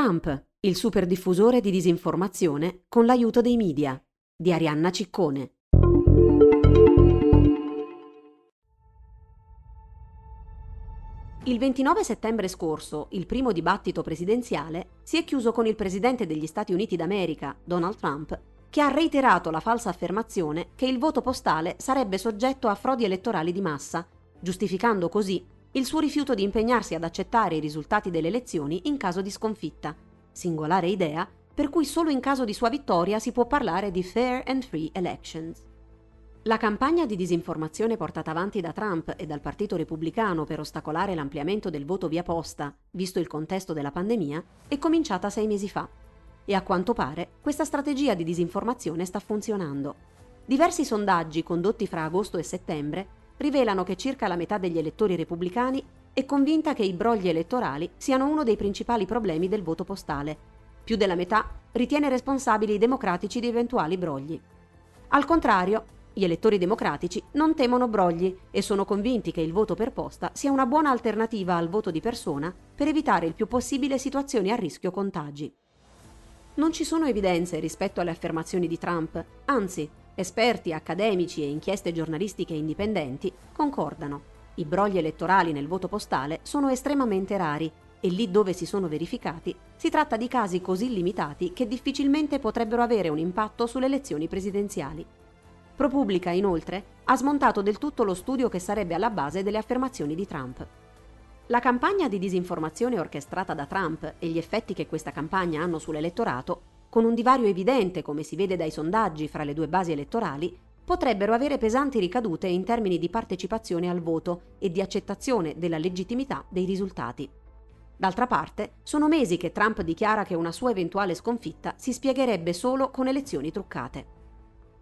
Trump, il superdiffusore di disinformazione con l'aiuto dei media, di Arianna Ciccone. Il 29 settembre scorso, il primo dibattito presidenziale si è chiuso con il presidente degli Stati Uniti d'America, Donald Trump, che ha reiterato la falsa affermazione che il voto postale sarebbe soggetto a frodi elettorali di massa, giustificando così il suo rifiuto di impegnarsi ad accettare i risultati delle elezioni in caso di sconfitta, singolare idea per cui solo in caso di sua vittoria si può parlare di fair and free elections. La campagna di disinformazione portata avanti da Trump e dal Partito Repubblicano per ostacolare l'ampliamento del voto via posta, visto il contesto della pandemia, è cominciata sei mesi fa. E a quanto pare questa strategia di disinformazione sta funzionando. Diversi sondaggi condotti fra agosto e settembre rivelano che circa la metà degli elettori repubblicani è convinta che i brogli elettorali siano uno dei principali problemi del voto postale. Più della metà ritiene responsabili i democratici di eventuali brogli. Al contrario, gli elettori democratici non temono brogli e sono convinti che il voto per posta sia una buona alternativa al voto di persona per evitare il più possibile situazioni a rischio contagi. Non ci sono evidenze rispetto alle affermazioni di Trump, anzi, esperti, accademici e inchieste giornalistiche indipendenti concordano. I brogli elettorali nel voto postale sono estremamente rari e lì dove si sono verificati si tratta di casi così limitati che difficilmente potrebbero avere un impatto sulle elezioni presidenziali. ProPublica, inoltre, ha smontato del tutto lo studio che sarebbe alla base delle affermazioni di Trump. La campagna di disinformazione orchestrata da Trump e gli effetti che questa campagna hanno sull'elettorato, con un divario evidente come si vede dai sondaggi fra le due basi elettorali, potrebbero avere pesanti ricadute in termini di partecipazione al voto e di accettazione della legittimità dei risultati. D'altra parte, sono mesi che Trump dichiara che una sua eventuale sconfitta si spiegherebbe solo con elezioni truccate.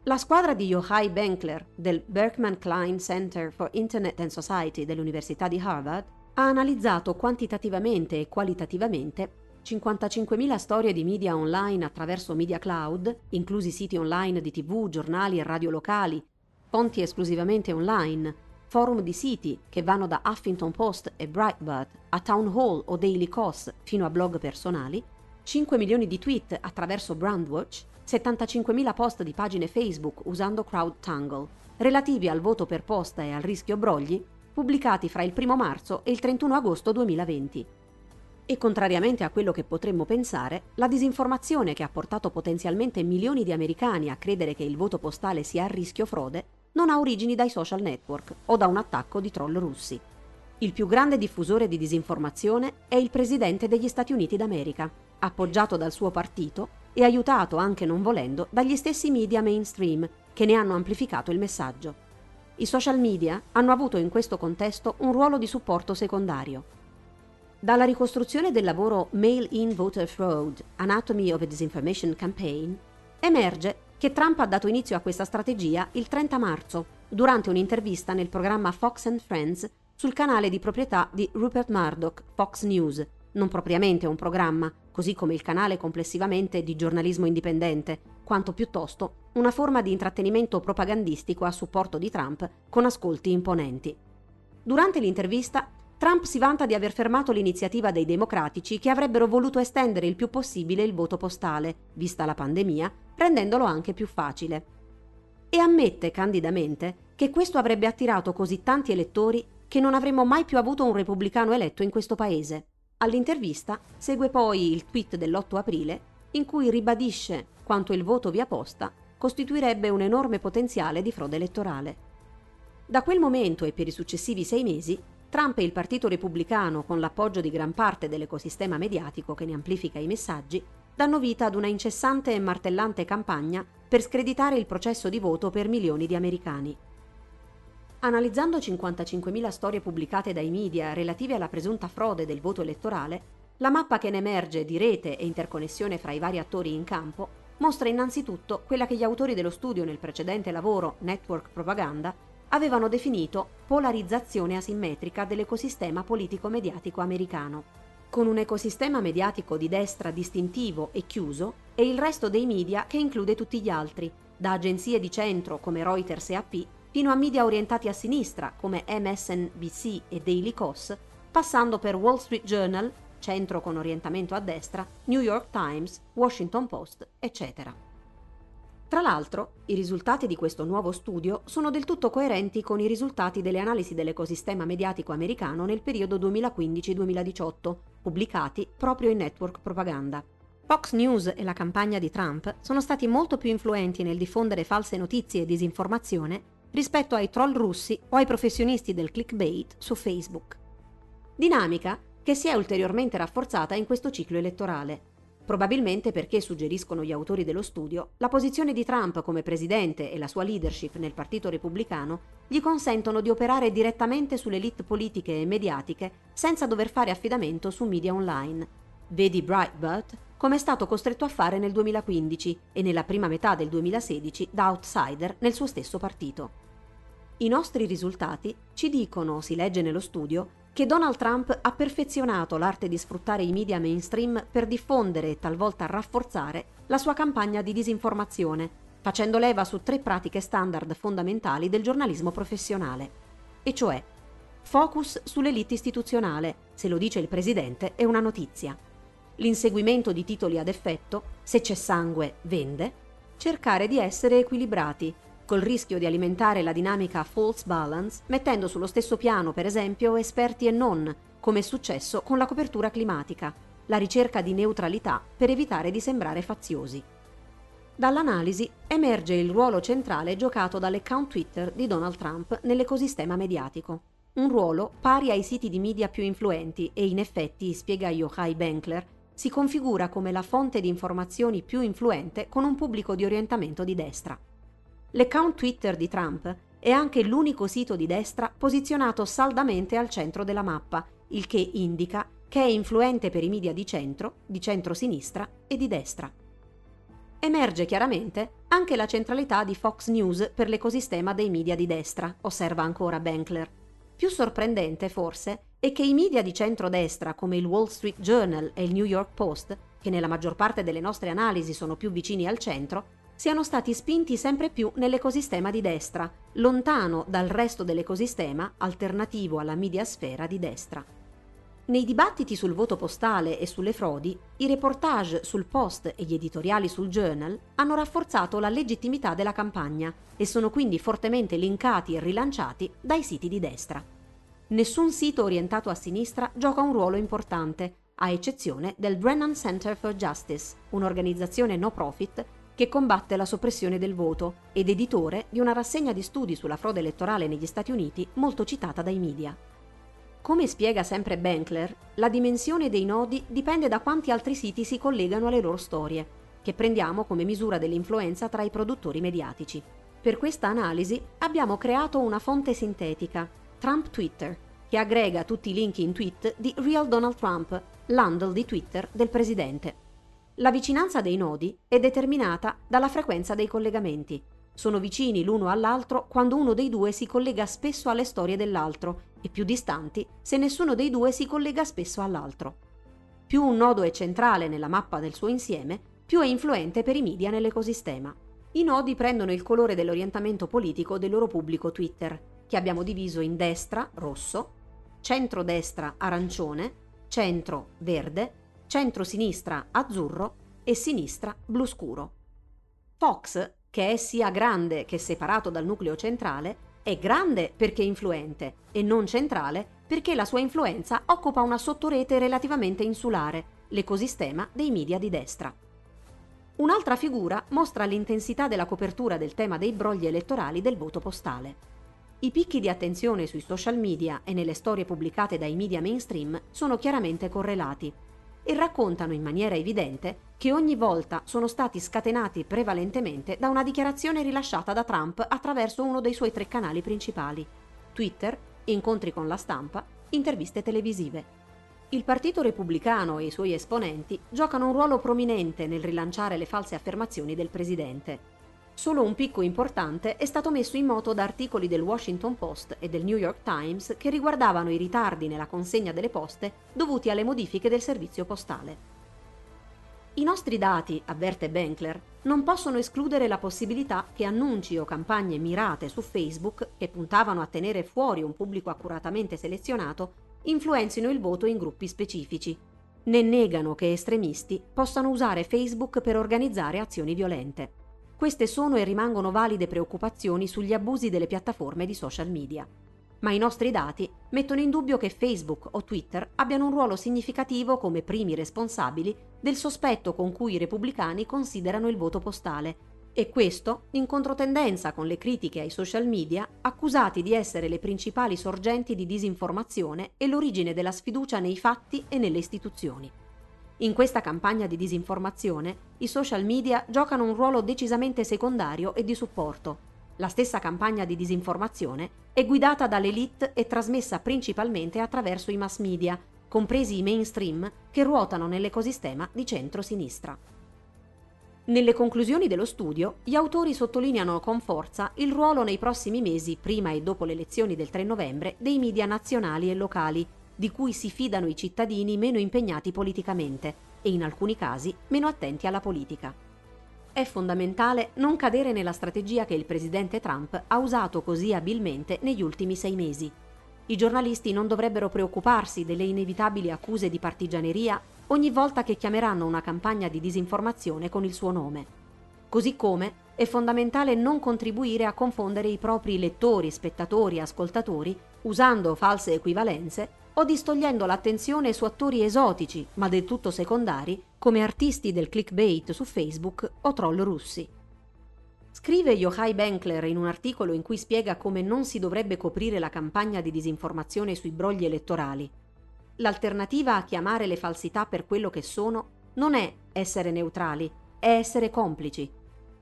La squadra di Yochai Benkler del Berkman Klein Center for Internet and Society dell'Università di Harvard ha analizzato quantitativamente e qualitativamente 55.000 storie di media online attraverso media cloud, inclusi siti online di tv, giornali e radio locali, fonti esclusivamente online, forum di siti che vanno da Huffington Post e Breitbart a Town Hall o Daily Kos fino a blog personali, 5 milioni di tweet attraverso Brandwatch, 75.000 post di pagine Facebook usando CrowdTangle, relativi al voto per posta e al rischio brogli, pubblicati fra il 1 marzo e il 31 agosto 2020. E contrariamente a quello che potremmo pensare, la disinformazione che ha portato potenzialmente milioni di americani a credere che il voto postale sia a rischio frode non ha origini dai social network o da un attacco di troll russi. Il più grande diffusore di disinformazione è il presidente degli Stati Uniti d'America, appoggiato dal suo partito e aiutato anche non volendo dagli stessi media mainstream che ne hanno amplificato il messaggio. I social media hanno avuto in questo contesto un ruolo di supporto secondario dalla ricostruzione del lavoro Mail-in Voter Fraud, Anatomy of a Disinformation Campaign, emerge che Trump ha dato inizio a questa strategia il 30 marzo, durante un'intervista nel programma Fox and Friends sul canale di proprietà di Rupert Murdoch, Fox News, non propriamente un programma, così come il canale complessivamente di giornalismo indipendente, quanto piuttosto una forma di intrattenimento propagandistico a supporto di Trump con ascolti imponenti. Durante l'intervista Trump si vanta di aver fermato l'iniziativa dei democratici che avrebbero voluto estendere il più possibile il voto postale, vista la pandemia, rendendolo anche più facile. E ammette candidamente che questo avrebbe attirato così tanti elettori che non avremmo mai più avuto un repubblicano eletto in questo paese. All'intervista segue poi il tweet dell'8 aprile in cui ribadisce quanto il voto via posta costituirebbe un enorme potenziale di frode elettorale. Da quel momento e per i successivi sei mesi Trump e il Partito Repubblicano, con l'appoggio di gran parte dell'ecosistema mediatico che ne amplifica i messaggi, danno vita ad una incessante e martellante campagna per screditare il processo di voto per milioni di americani. Analizzando 55.000 storie pubblicate dai media relative alla presunta frode del voto elettorale, la mappa che ne emerge di rete e interconnessione fra i vari attori in campo mostra innanzitutto quella che gli autori dello studio nel precedente lavoro Network Propaganda avevano definito polarizzazione asimmetrica dell'ecosistema politico-mediatico americano, con un ecosistema mediatico di destra distintivo e chiuso e il resto dei media che include tutti gli altri, da agenzie di centro come Reuters e AP fino a media orientati a sinistra come MSNBC e Daily Kos, passando per Wall Street Journal, centro con orientamento a destra, New York Times, Washington Post, eccetera. Tra l'altro, i risultati di questo nuovo studio sono del tutto coerenti con i risultati delle analisi dell'ecosistema mediatico americano nel periodo 2015-2018, pubblicati proprio in Network Propaganda. Fox News e la campagna di Trump sono stati molto più influenti nel diffondere false notizie e disinformazione rispetto ai troll russi o ai professionisti del clickbait su Facebook. Dinamica che si è ulteriormente rafforzata in questo ciclo elettorale, probabilmente perché suggeriscono gli autori dello studio, la posizione di Trump come presidente e la sua leadership nel Partito Repubblicano gli consentono di operare direttamente sulle elite politiche e mediatiche senza dover fare affidamento su media online. Vedi Breitbart come è stato costretto a fare nel 2015 e nella prima metà del 2016 da outsider nel suo stesso partito. I nostri risultati ci dicono, si legge nello studio, che Donald Trump ha perfezionato l'arte di sfruttare i media mainstream per diffondere e talvolta rafforzare la sua campagna di disinformazione, facendo leva su tre pratiche standard fondamentali del giornalismo professionale, e cioè focus sull'elite istituzionale, se lo dice il presidente è una notizia, l'inseguimento di titoli ad effetto, se c'è sangue vende, cercare di essere equilibrati, col rischio di alimentare la dinamica false balance, mettendo sullo stesso piano, per esempio, esperti e non, come è successo con la copertura climatica, la ricerca di neutralità per evitare di sembrare faziosi. Dall'analisi emerge il ruolo centrale giocato dall'account Twitter di Donald Trump nell'ecosistema mediatico. Un ruolo pari ai siti di media più influenti e in effetti, spiega Yochai Benkler, si configura come la fonte di informazioni più influente con un pubblico di orientamento di destra. L'account Twitter di Trump è anche l'unico sito di destra posizionato saldamente al centro della mappa, il che indica che è influente per i media di centro, di centro-sinistra e di destra. Emerge chiaramente anche la centralità di Fox News per l'ecosistema dei media di destra, osserva ancora Benkler. Più sorprendente, forse, è che i media di centro-destra come il Wall Street Journal e il New York Post, che nella maggior parte delle nostre analisi sono più vicini al centro, siano stati spinti sempre più nell'ecosistema di destra, lontano dal resto dell'ecosistema alternativo alla mediasfera di destra. Nei dibattiti sul voto postale e sulle frodi, i reportage sul post e gli editoriali sul journal hanno rafforzato la legittimità della campagna e sono quindi fortemente linkati e rilanciati dai siti di destra. Nessun sito orientato a sinistra gioca un ruolo importante, a eccezione del Brennan Center for Justice, un'organizzazione no profit che combatte la soppressione del voto ed editore di una rassegna di studi sulla frode elettorale negli Stati Uniti molto citata dai media. Come spiega sempre Benkler, la dimensione dei nodi dipende da quanti altri siti si collegano alle loro storie, che prendiamo come misura dell'influenza tra i produttori mediatici. Per questa analisi abbiamo creato una fonte sintetica, Trump Twitter, che aggrega tutti i link in tweet di Real Donald Trump, l'handle di Twitter del presidente. La vicinanza dei nodi è determinata dalla frequenza dei collegamenti. Sono vicini l'uno all'altro quando uno dei due si collega spesso alle storie dell'altro e più distanti se nessuno dei due si collega spesso all'altro. Più un nodo è centrale nella mappa del suo insieme, più è influente per i media nell'ecosistema. I nodi prendono il colore dell'orientamento politico del loro pubblico Twitter, che abbiamo diviso in destra, rosso, centro-destra, arancione, centro, verde, centro-sinistra azzurro e sinistra blu scuro. Fox, che è sia grande che separato dal nucleo centrale, è grande perché influente e non centrale perché la sua influenza occupa una sottorete relativamente insulare, l'ecosistema dei media di destra. Un'altra figura mostra l'intensità della copertura del tema dei brogli elettorali del voto postale. I picchi di attenzione sui social media e nelle storie pubblicate dai media mainstream sono chiaramente correlati e raccontano in maniera evidente che ogni volta sono stati scatenati prevalentemente da una dichiarazione rilasciata da Trump attraverso uno dei suoi tre canali principali, Twitter, incontri con la stampa, interviste televisive. Il Partito Repubblicano e i suoi esponenti giocano un ruolo prominente nel rilanciare le false affermazioni del presidente. Solo un picco importante è stato messo in moto da articoli del Washington Post e del New York Times che riguardavano i ritardi nella consegna delle poste dovuti alle modifiche del servizio postale. I nostri dati, avverte Benkler, non possono escludere la possibilità che annunci o campagne mirate su Facebook, che puntavano a tenere fuori un pubblico accuratamente selezionato, influenzino il voto in gruppi specifici. né negano che estremisti possano usare Facebook per organizzare azioni violente. Queste sono e rimangono valide preoccupazioni sugli abusi delle piattaforme di social media. Ma i nostri dati mettono in dubbio che Facebook o Twitter abbiano un ruolo significativo come primi responsabili del sospetto con cui i repubblicani considerano il voto postale e questo in controtendenza con le critiche ai social media accusati di essere le principali sorgenti di disinformazione e l'origine della sfiducia nei fatti e nelle istituzioni. In questa campagna di disinformazione i social media giocano un ruolo decisamente secondario e di supporto. La stessa campagna di disinformazione è guidata dall'elite e trasmessa principalmente attraverso i mass media, compresi i mainstream che ruotano nell'ecosistema di centro-sinistra. Nelle conclusioni dello studio, gli autori sottolineano con forza il ruolo nei prossimi mesi, prima e dopo le elezioni del 3 novembre, dei media nazionali e locali, di cui si fidano i cittadini meno impegnati politicamente e in alcuni casi meno attenti alla politica. È fondamentale non cadere nella strategia che il presidente Trump ha usato così abilmente negli ultimi sei mesi. I giornalisti non dovrebbero preoccuparsi delle inevitabili accuse di partigianeria ogni volta che chiameranno una campagna di disinformazione con il suo nome. Così come è fondamentale non contribuire a confondere i propri lettori, spettatori, ascoltatori usando false equivalenze o distogliendo l'attenzione su attori esotici, ma del tutto secondari, come artisti del clickbait su Facebook o troll russi. Scrive Yochai Benkler in un articolo in cui spiega come non si dovrebbe coprire la campagna di disinformazione sui brogli elettorali. L'alternativa a chiamare le falsità per quello che sono non è essere neutrali, è essere complici.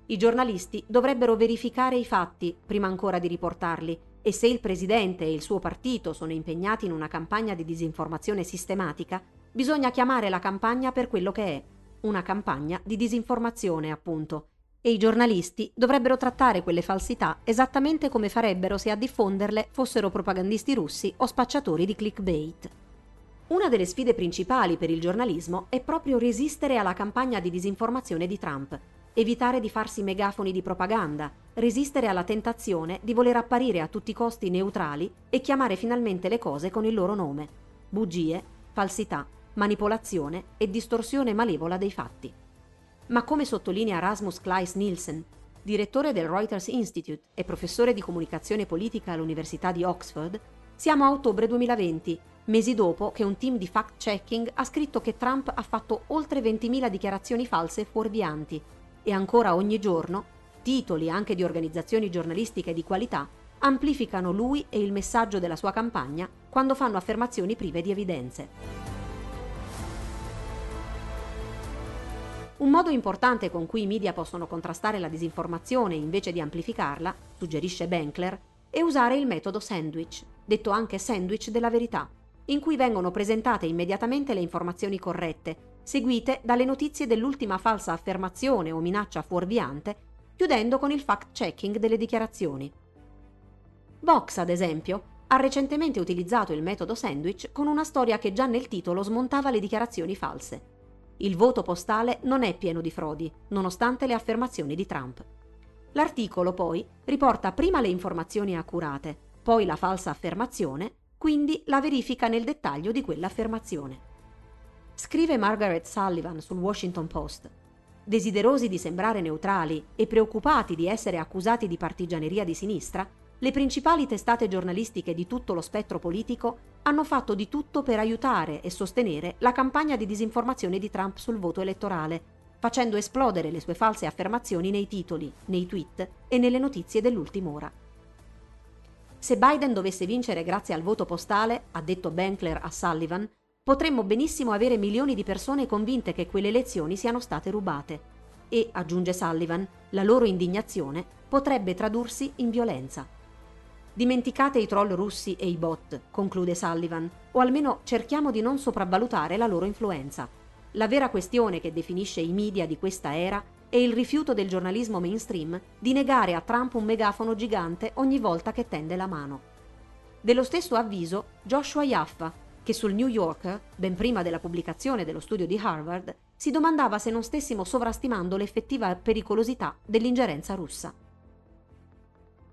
I giornalisti dovrebbero verificare i fatti prima ancora di riportarli e se il presidente e il suo partito sono impegnati in una campagna di disinformazione sistematica, bisogna chiamare la campagna per quello che è, una campagna di disinformazione, appunto. E i giornalisti dovrebbero trattare quelle falsità esattamente come farebbero se a diffonderle fossero propagandisti russi o spacciatori di clickbait. Una delle sfide principali per il giornalismo è proprio resistere alla campagna di disinformazione di Trump, evitare di farsi megafoni di propaganda, resistere alla tentazione di voler apparire a tutti i costi neutrali e chiamare finalmente le cose con il loro nome. Bugie, falsità, manipolazione e distorsione malevola dei fatti. Ma come sottolinea Rasmus Kleis Nielsen, direttore del Reuters Institute e professore di comunicazione politica all'Università di Oxford, siamo a ottobre 2020 mesi dopo che un team di fact-checking ha scritto che Trump ha fatto oltre 20.000 dichiarazioni false fuorvianti e ancora ogni giorno titoli anche di organizzazioni giornalistiche di qualità amplificano lui e il messaggio della sua campagna quando fanno affermazioni prive di evidenze. Un modo importante con cui i media possono contrastare la disinformazione invece di amplificarla, suggerisce Benkler, è usare il metodo sandwich, detto anche sandwich della verità in cui vengono presentate immediatamente le informazioni corrette, seguite dalle notizie dell'ultima falsa affermazione o minaccia fuorviante, chiudendo con il fact-checking delle dichiarazioni. Vox, ad esempio, ha recentemente utilizzato il metodo sandwich con una storia che già nel titolo smontava le dichiarazioni false. Il voto postale non è pieno di frodi, nonostante le affermazioni di Trump. L'articolo poi riporta prima le informazioni accurate, poi la falsa affermazione quindi la verifica nel dettaglio di quell'affermazione. Scrive Margaret Sullivan sul Washington Post. Desiderosi di sembrare neutrali e preoccupati di essere accusati di partigianeria di sinistra, le principali testate giornalistiche di tutto lo spettro politico hanno fatto di tutto per aiutare e sostenere la campagna di disinformazione di Trump sul voto elettorale, facendo esplodere le sue false affermazioni nei titoli, nei tweet e nelle notizie dell'ultima ora. Se Biden dovesse vincere grazie al voto postale, ha detto Benkler a Sullivan, potremmo benissimo avere milioni di persone convinte che quelle elezioni siano state rubate. E, aggiunge Sullivan, la loro indignazione potrebbe tradursi in violenza. Dimenticate i troll russi e i bot, conclude Sullivan, o almeno cerchiamo di non sopravvalutare la loro influenza. La vera questione che definisce i media di questa era e il rifiuto del giornalismo mainstream di negare a Trump un megafono gigante ogni volta che tende la mano. Dello stesso avviso Joshua Yaffa, che sul New Yorker, ben prima della pubblicazione dello studio di Harvard, si domandava se non stessimo sovrastimando l'effettiva pericolosità dell'ingerenza russa.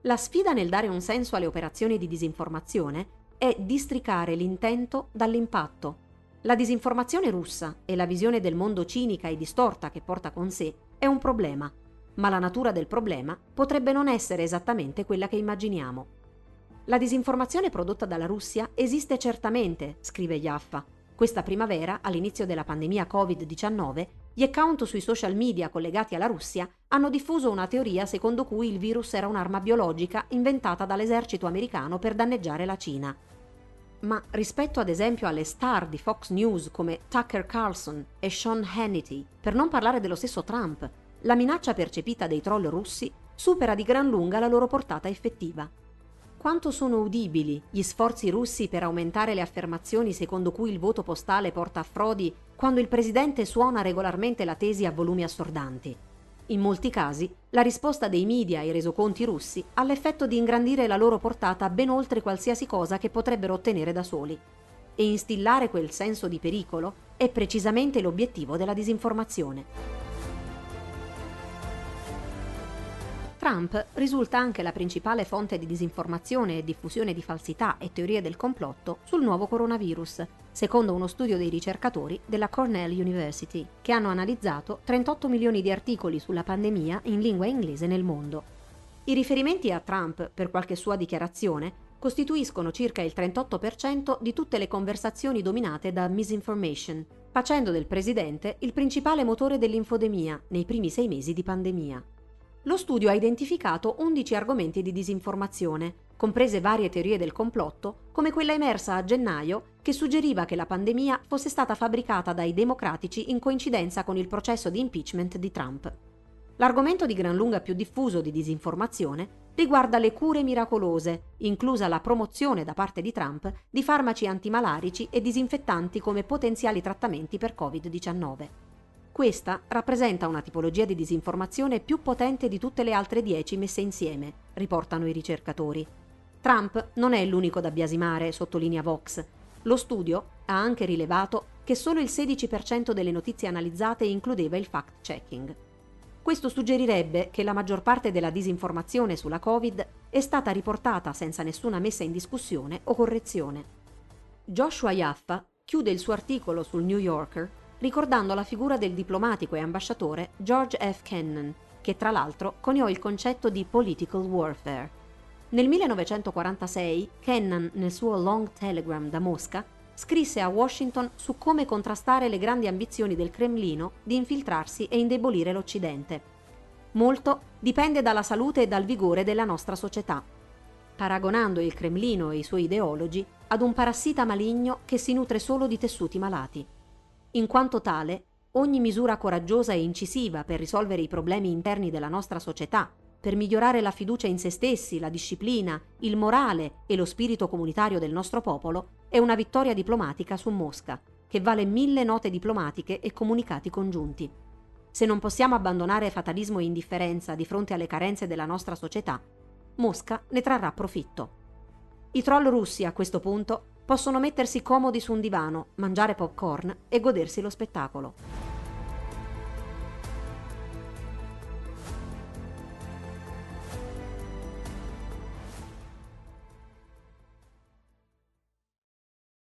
La sfida nel dare un senso alle operazioni di disinformazione è districare l'intento dall'impatto La disinformazione russa e la visione del mondo cinica e distorta che porta con sé è un problema, ma la natura del problema potrebbe non essere esattamente quella che immaginiamo. La disinformazione prodotta dalla Russia esiste certamente, scrive Jaffa. Questa primavera, all'inizio della pandemia Covid-19, gli account sui social media collegati alla Russia hanno diffuso una teoria secondo cui il virus era un'arma biologica inventata dall'esercito americano per danneggiare la Cina ma rispetto ad esempio alle star di Fox News come Tucker Carlson e Sean Hannity, per non parlare dello stesso Trump, la minaccia percepita dei troll russi supera di gran lunga la loro portata effettiva. Quanto sono udibili gli sforzi russi per aumentare le affermazioni secondo cui il voto postale porta a frodi quando il presidente suona regolarmente la tesi a volumi assordanti? In molti casi, la risposta dei media ai resoconti russi ha l'effetto di ingrandire la loro portata ben oltre qualsiasi cosa che potrebbero ottenere da soli. E instillare quel senso di pericolo è precisamente l'obiettivo della disinformazione. Trump risulta anche la principale fonte di disinformazione e diffusione di falsità e teorie del complotto sul nuovo coronavirus, secondo uno studio dei ricercatori della Cornell University, che hanno analizzato 38 milioni di articoli sulla pandemia in lingua inglese nel mondo. I riferimenti a Trump, per qualche sua dichiarazione, costituiscono circa il 38% di tutte le conversazioni dominate da misinformation, facendo del presidente il principale motore dell'infodemia nei primi sei mesi di pandemia. Lo studio ha identificato 11 argomenti di disinformazione, comprese varie teorie del complotto, come quella emersa a gennaio che suggeriva che la pandemia fosse stata fabbricata dai democratici in coincidenza con il processo di impeachment di Trump. L'argomento di gran lunga più diffuso di disinformazione riguarda le cure miracolose, inclusa la promozione da parte di Trump di farmaci antimalarici e disinfettanti come potenziali trattamenti per Covid-19. Questa rappresenta una tipologia di disinformazione più potente di tutte le altre dieci messe insieme, riportano i ricercatori. Trump non è l'unico da biasimare, sottolinea Vox. Lo studio ha anche rilevato che solo il 16% delle notizie analizzate includeva il fact-checking. Questo suggerirebbe che la maggior parte della disinformazione sulla Covid è stata riportata senza nessuna messa in discussione o correzione. Joshua Yaffa chiude il suo articolo sul New Yorker ricordando la figura del diplomatico e ambasciatore George F. Kennan, che tra l'altro coniò il concetto di political warfare. Nel 1946 Kennan, nel suo Long Telegram da Mosca, scrisse a Washington su come contrastare le grandi ambizioni del Cremlino di infiltrarsi e indebolire l'Occidente. Molto dipende dalla salute e dal vigore della nostra società, paragonando il Cremlino e i suoi ideologi ad un parassita maligno che si nutre solo di tessuti malati. In quanto tale, ogni misura coraggiosa e incisiva per risolvere i problemi interni della nostra società, per migliorare la fiducia in se stessi, la disciplina, il morale e lo spirito comunitario del nostro popolo, è una vittoria diplomatica su Mosca, che vale mille note diplomatiche e comunicati congiunti. Se non possiamo abbandonare fatalismo e indifferenza di fronte alle carenze della nostra società, Mosca ne trarrà profitto. I troll russi a questo punto possono mettersi comodi su un divano, mangiare popcorn e godersi lo spettacolo.